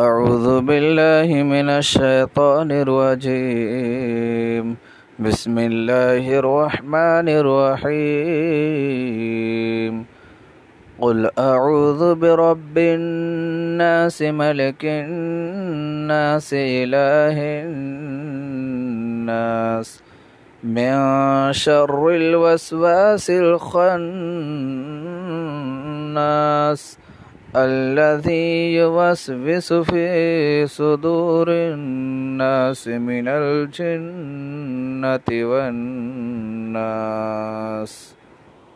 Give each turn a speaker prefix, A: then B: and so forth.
A: أعوذ بالله من الشيطان الرجيم. بسم الله الرحمن الرحيم. قل أعوذ برب الناس، ملك الناس، إله الناس. من شر الوسواس الخناس. الذي يوسوس في صدور الناس من الجنة والناس.